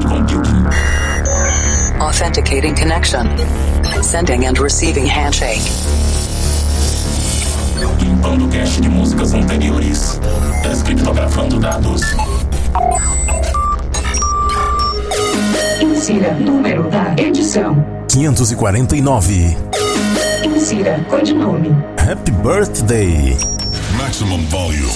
cloud computing. Authenticating connection. Sending and receiving handshake. Limpando cache de músicas anteriores. Descriptografando dados. Insira número da edição. 549. Insira codinome. Happy Birthday. Maximum volume.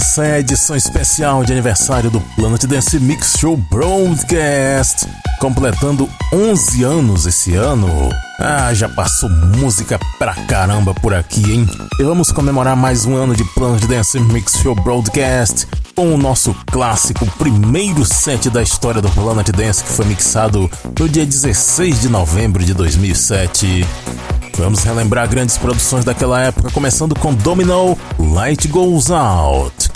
Essa é a edição especial de aniversário do Planet Dance Mix Show Broadcast, completando 11 anos esse ano. Ah, já passou música pra caramba por aqui, hein? E vamos comemorar mais um ano de Planet Dance Mix Show Broadcast com o nosso clássico primeiro set da história do Planet Dance que foi mixado no dia 16 de novembro de 2007. Vamos relembrar grandes produções daquela época, começando com Domino, Light Goes Out.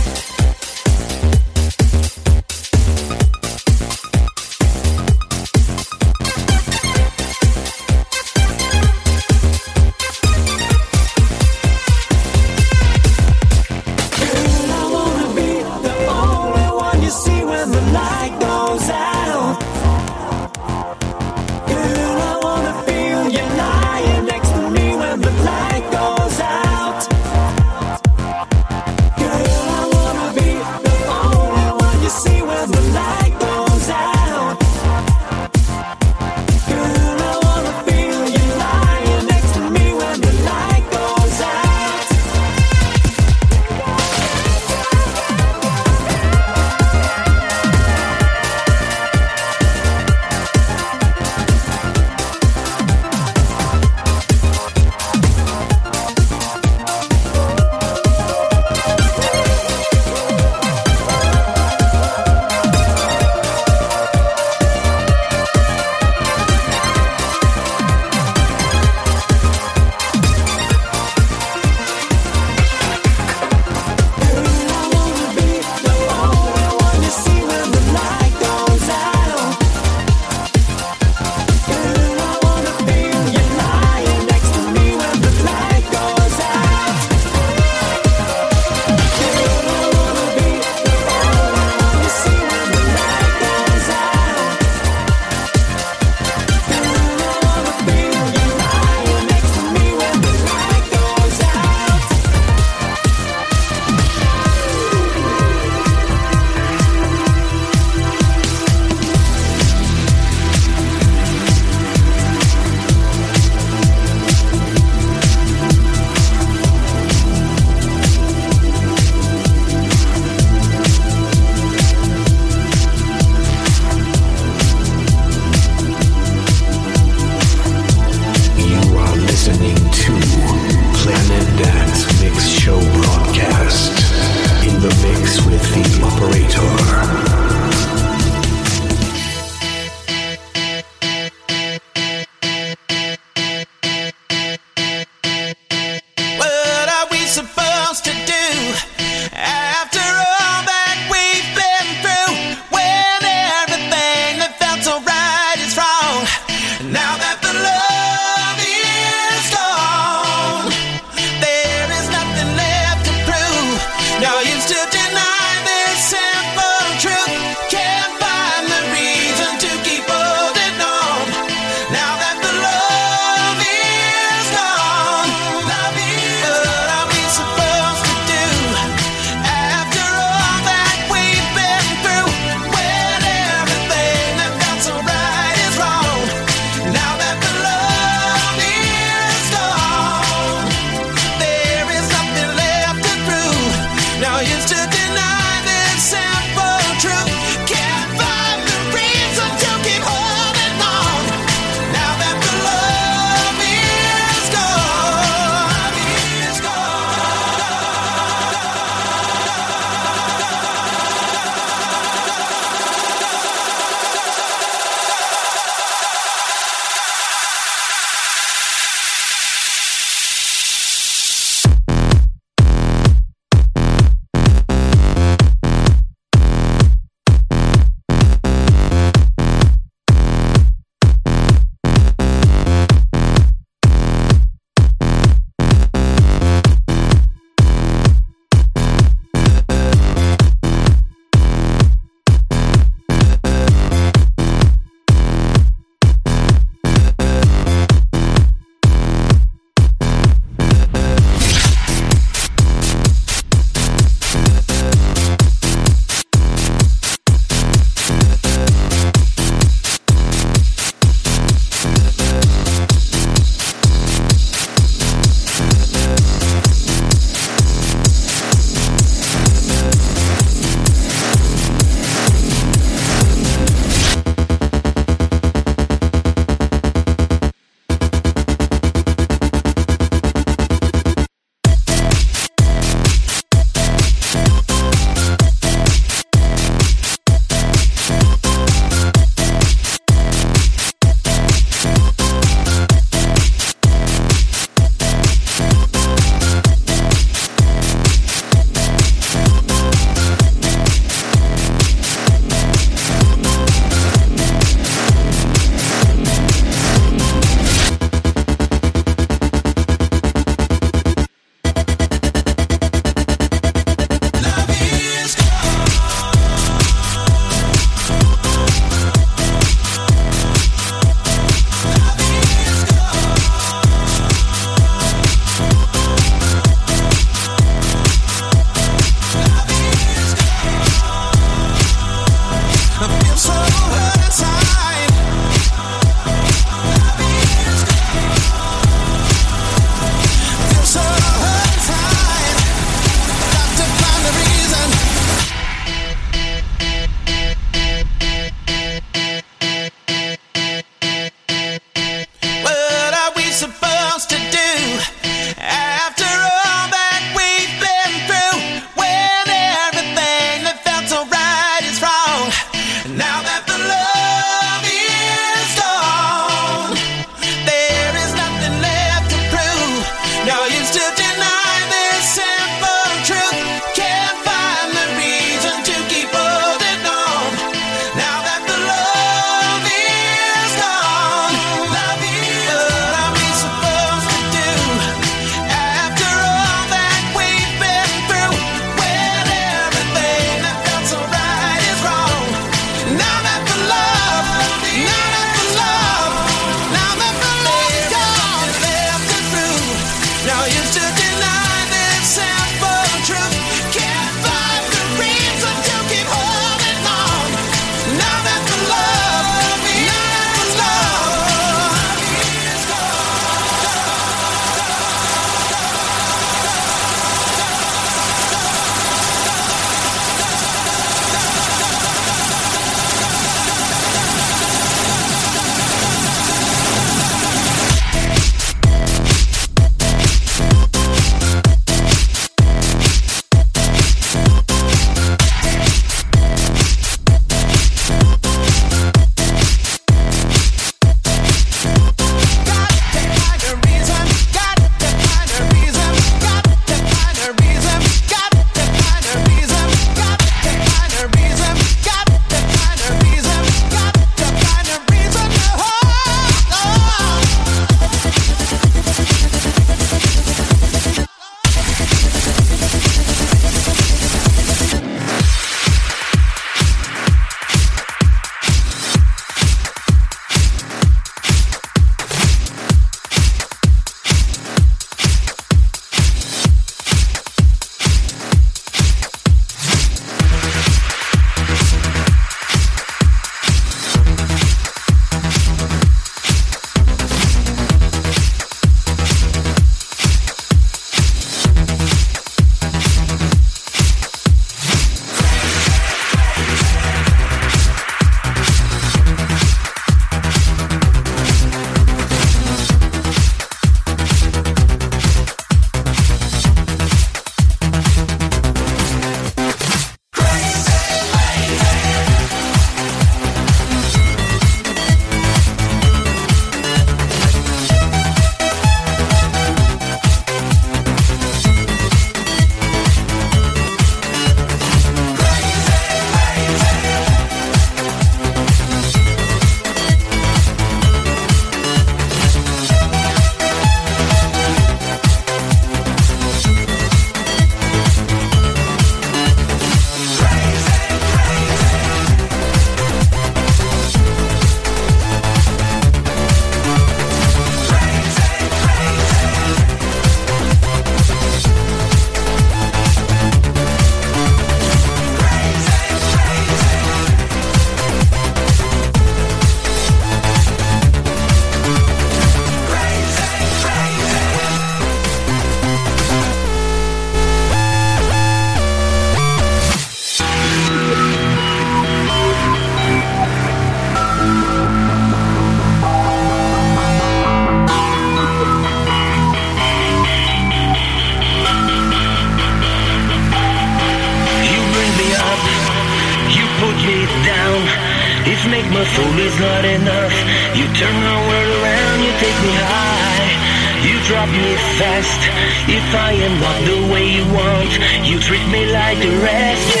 and walk the way you want. You treat me like the rest.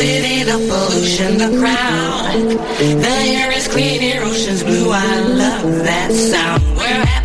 city, the pollution, the crowd. The air is clean, your ocean's blue. I love that sound. We're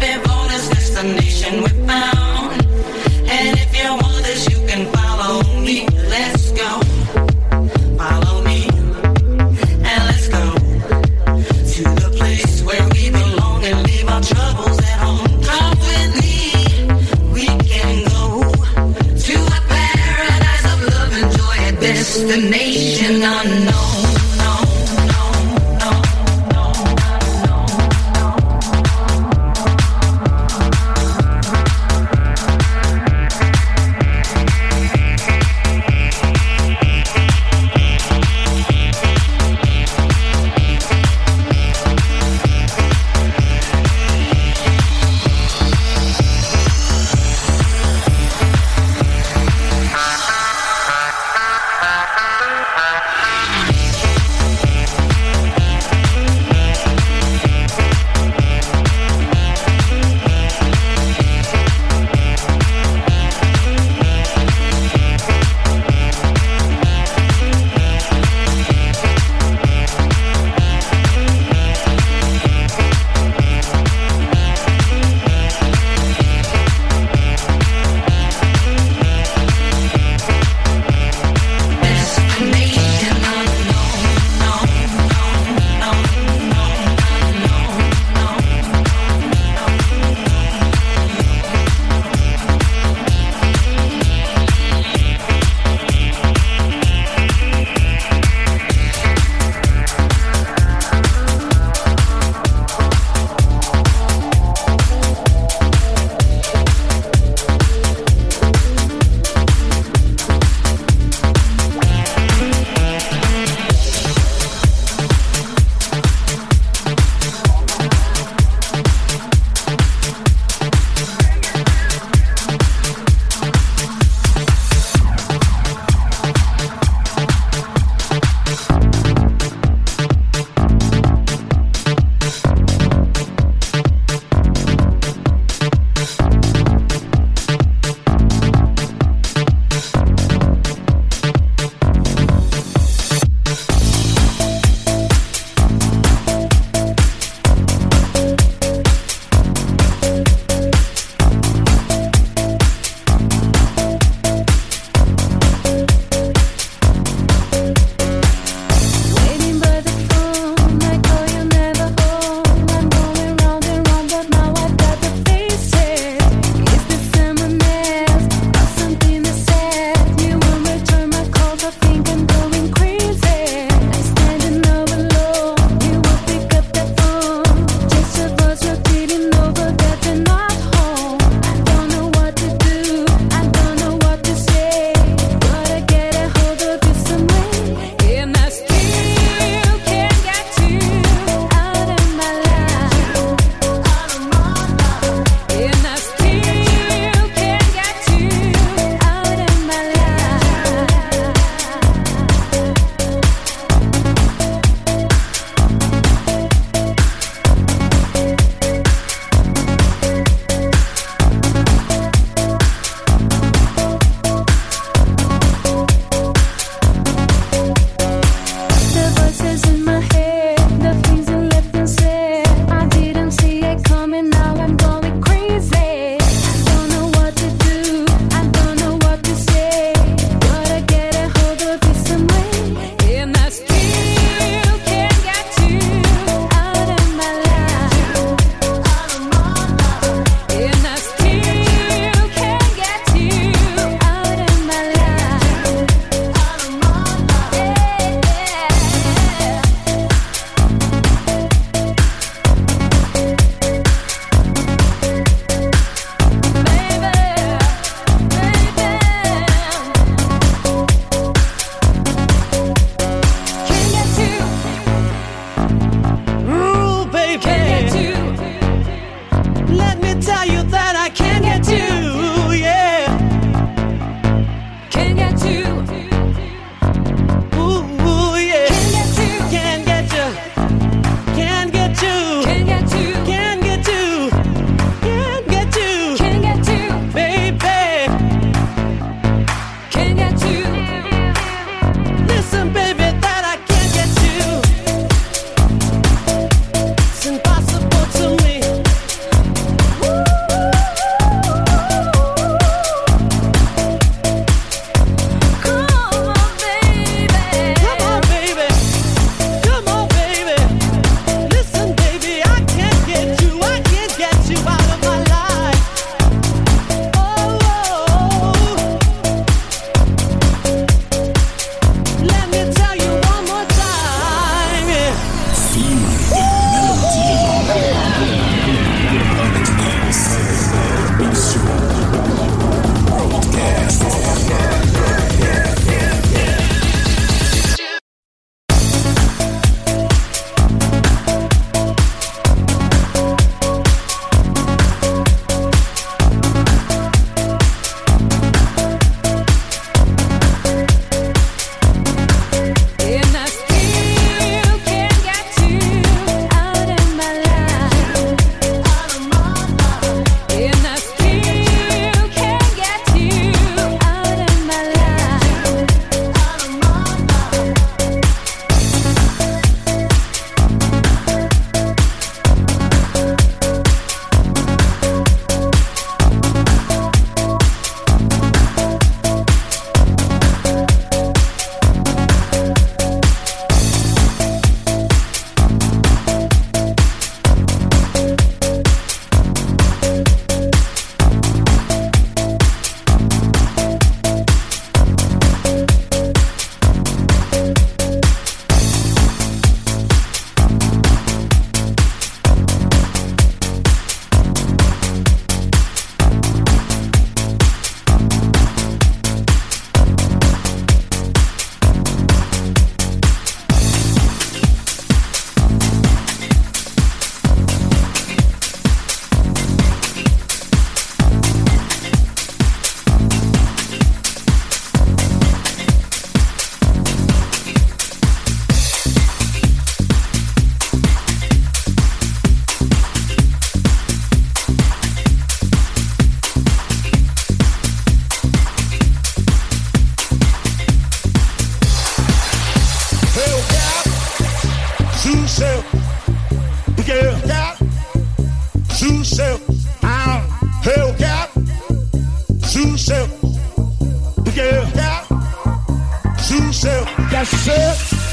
That's it.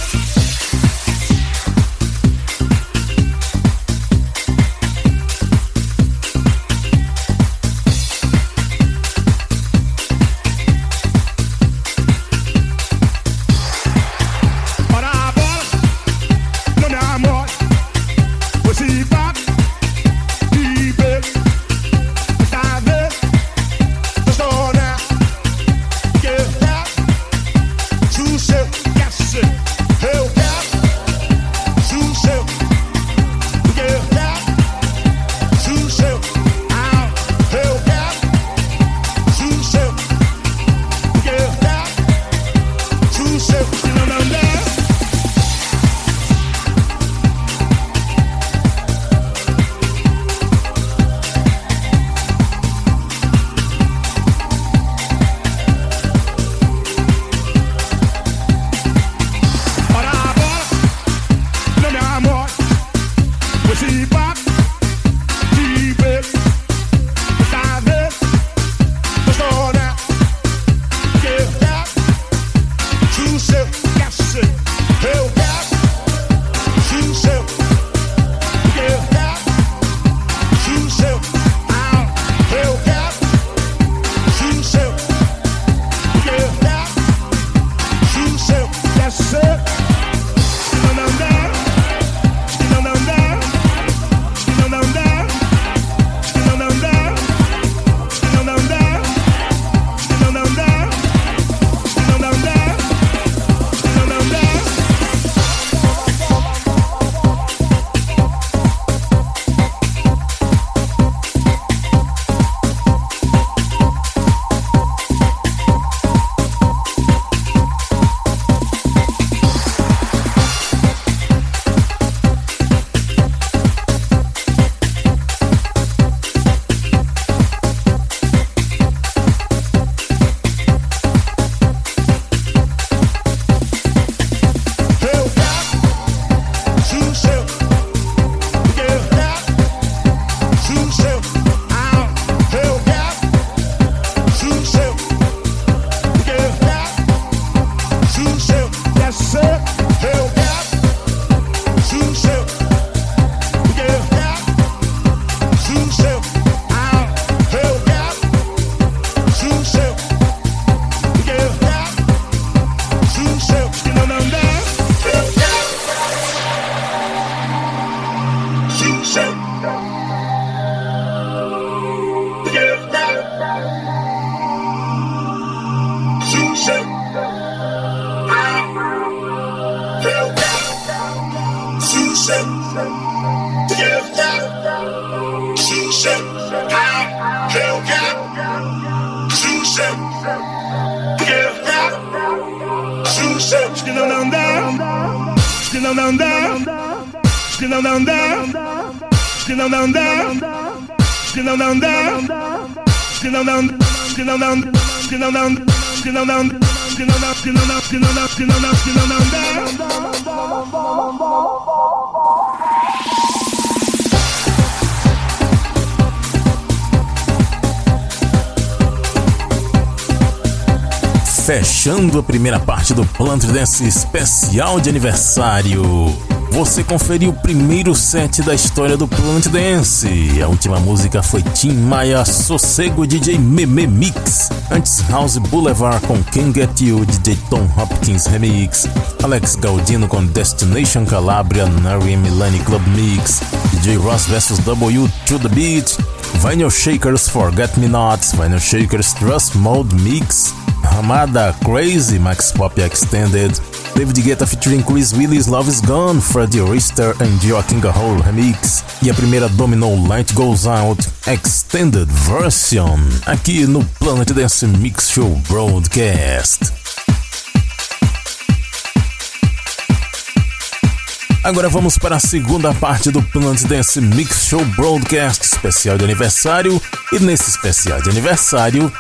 Não, não, não, não, Fechando a primeira parte do Plant Dance especial de aniversário. Você conferiu o primeiro set da história do Plant Dance. A última música foi Tim Maia Sossego DJ Meme Mix. Antes House Boulevard com Get You DJ Tom Hopkins Remix. Alex Gaudino com Destination Calabria Nari Milani Club Mix. DJ Ross vs W To The Beat. Vinyl Shakers Forget Me Not. Vinyl Shakers Trust Mode Mix. Ramada Crazy Max Pop Extended, David Guetta featuring Chris Willis Love Is Gone, Freddie Rister and Joaquin Garrol Remix e a primeira Domino Light Goes Out Extended Version aqui no Planet Dance Mix Show Broadcast. Agora vamos para a segunda parte do Planet Dance Mix Show Broadcast especial de aniversário. E nesse especial de aniversário,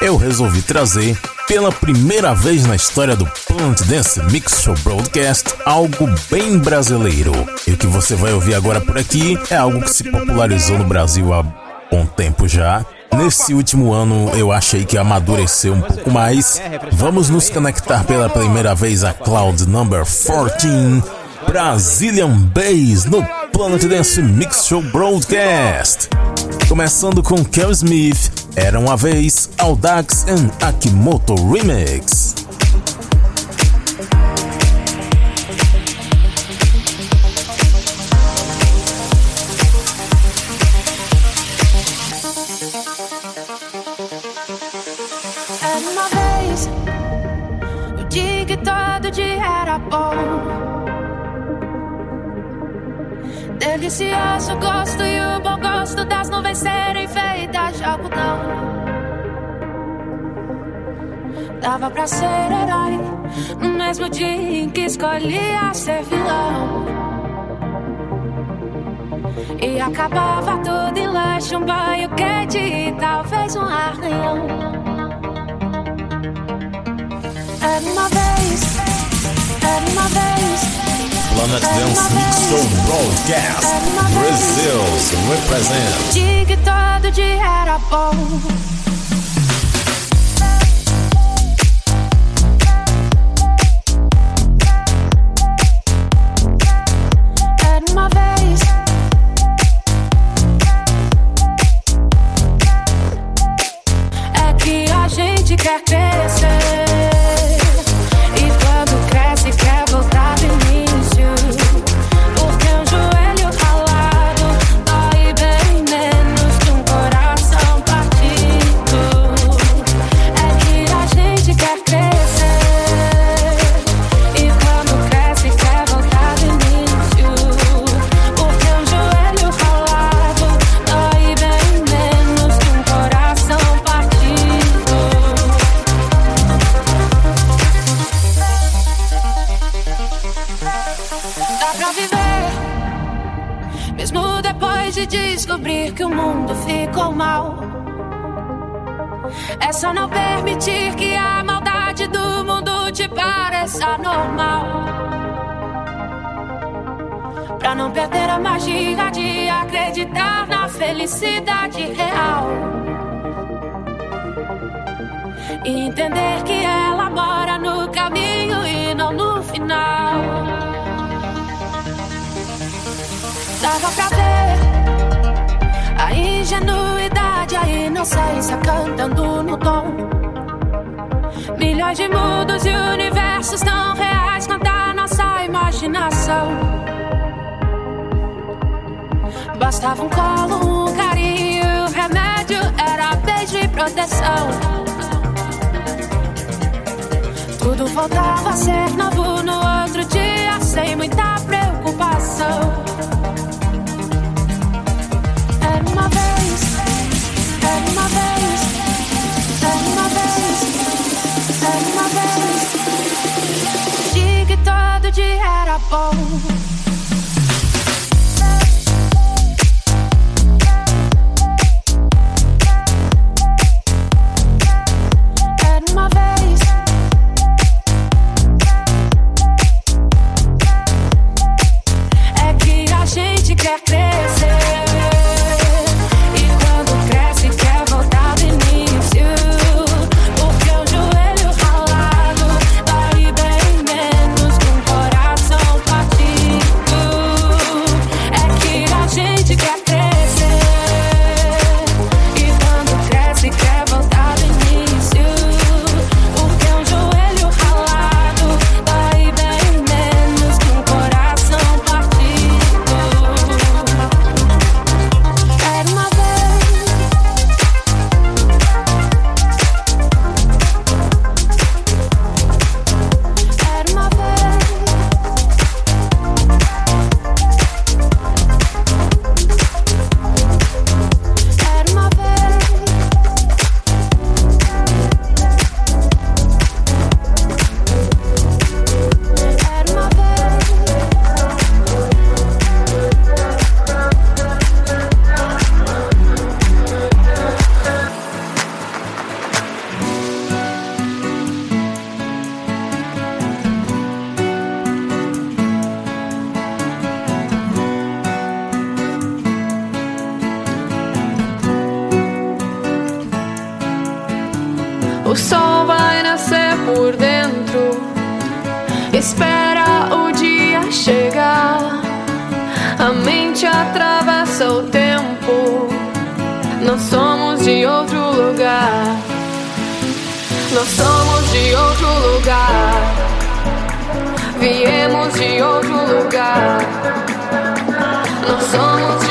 eu resolvi trazer, pela primeira vez na história do Planet Dance Mix Show Broadcast, algo bem brasileiro. E o que você vai ouvir agora por aqui é algo que se popularizou no Brasil há bom tempo já. Nesse último ano eu achei que amadureceu um pouco mais. Vamos nos conectar pela primeira vez a Cloud Number 14, Brazilian Bass no Planet Dance Mix Show Broadcast. Começando com Kel Smith, Era uma vez, Audax and Akimoto Remix. Era uma vez o dia que todo dia era bom. Delicioso gosto e o bom gosto das nuvens serem feitas de algodão. Dava pra ser herói no mesmo dia em que escolhia ser vilão. E acabava tudo em lanche, um banho quente e talvez um arranhão. Planet Dance Mix Show Broadcast. Brazil's represent. Que todo dia era bom. Colo, um carinho, remédio era beijo e proteção. Tudo voltava a ser novo no outro dia, sem muita preocupação. Era uma vez, era uma vez, era uma vez, era uma vez. Dia que todo dia era bom. O sol vai nascer por dentro. Espera o dia chegar. A mente atravessa o tempo. Nós somos de outro lugar. Nós somos de outro lugar. Viemos de outro lugar. Nós somos de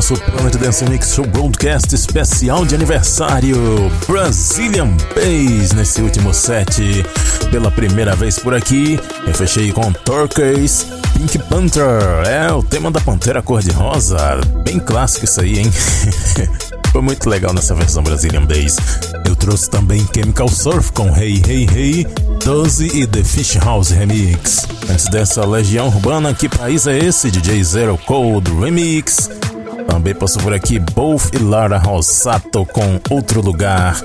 nosso Planet Dance Mix Show Broadcast especial de aniversário Brazilian Bass nesse último set. Pela primeira vez por aqui, eu fechei com Turquoise Pink Panther. É o tema da Pantera Cor-de-Rosa. Bem clássico isso aí, hein? Foi muito legal nessa versão Brazilian Bass. Eu trouxe também Chemical Surf com Hey Hey Hey, 12 e The Fish House Remix. Antes dessa Legião Urbana, que país é esse? DJ Zero Cold Remix. Também passou por aqui Both e Lara Rossato com Outro Lugar.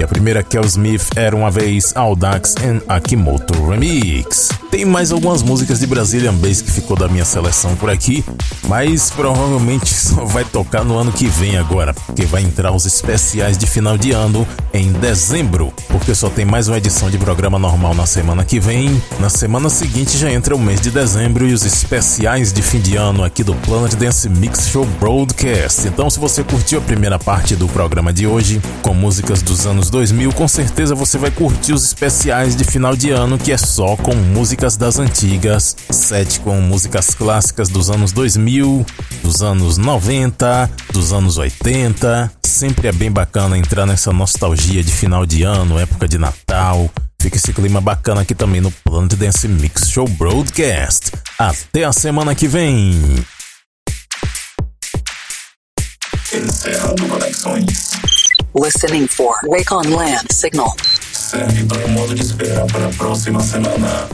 E a primeira Kel Smith era uma vez Audax and Akimoto Remix. Tem mais algumas músicas de Brazilian Bass que ficou da minha seleção por aqui, mas provavelmente só vai tocar no ano que vem agora, porque vai entrar os especiais de final de ano em dezembro, porque só tem mais uma edição de programa normal na semana que vem. Na semana seguinte já entra o mês de dezembro e os especiais de fim de ano aqui do Planet Dance Mix Show Broadcast. Então, se você curtiu a primeira parte do programa de hoje, com músicas dos anos 2000, com certeza você vai curtir os especiais de final de ano, que é só com músicas das antigas, sete com músicas clássicas dos anos 2000, dos anos 90, dos anos 80. Sempre é bem bacana entrar nessa nostalgia de final de ano, época de Natal. Fica esse clima bacana aqui também no Planet Dance Mix Show Broadcast. Até a semana que vem! Encerrando conexões. Listening for Wake on Land signal. Serve para o modo de espera para a próxima semana.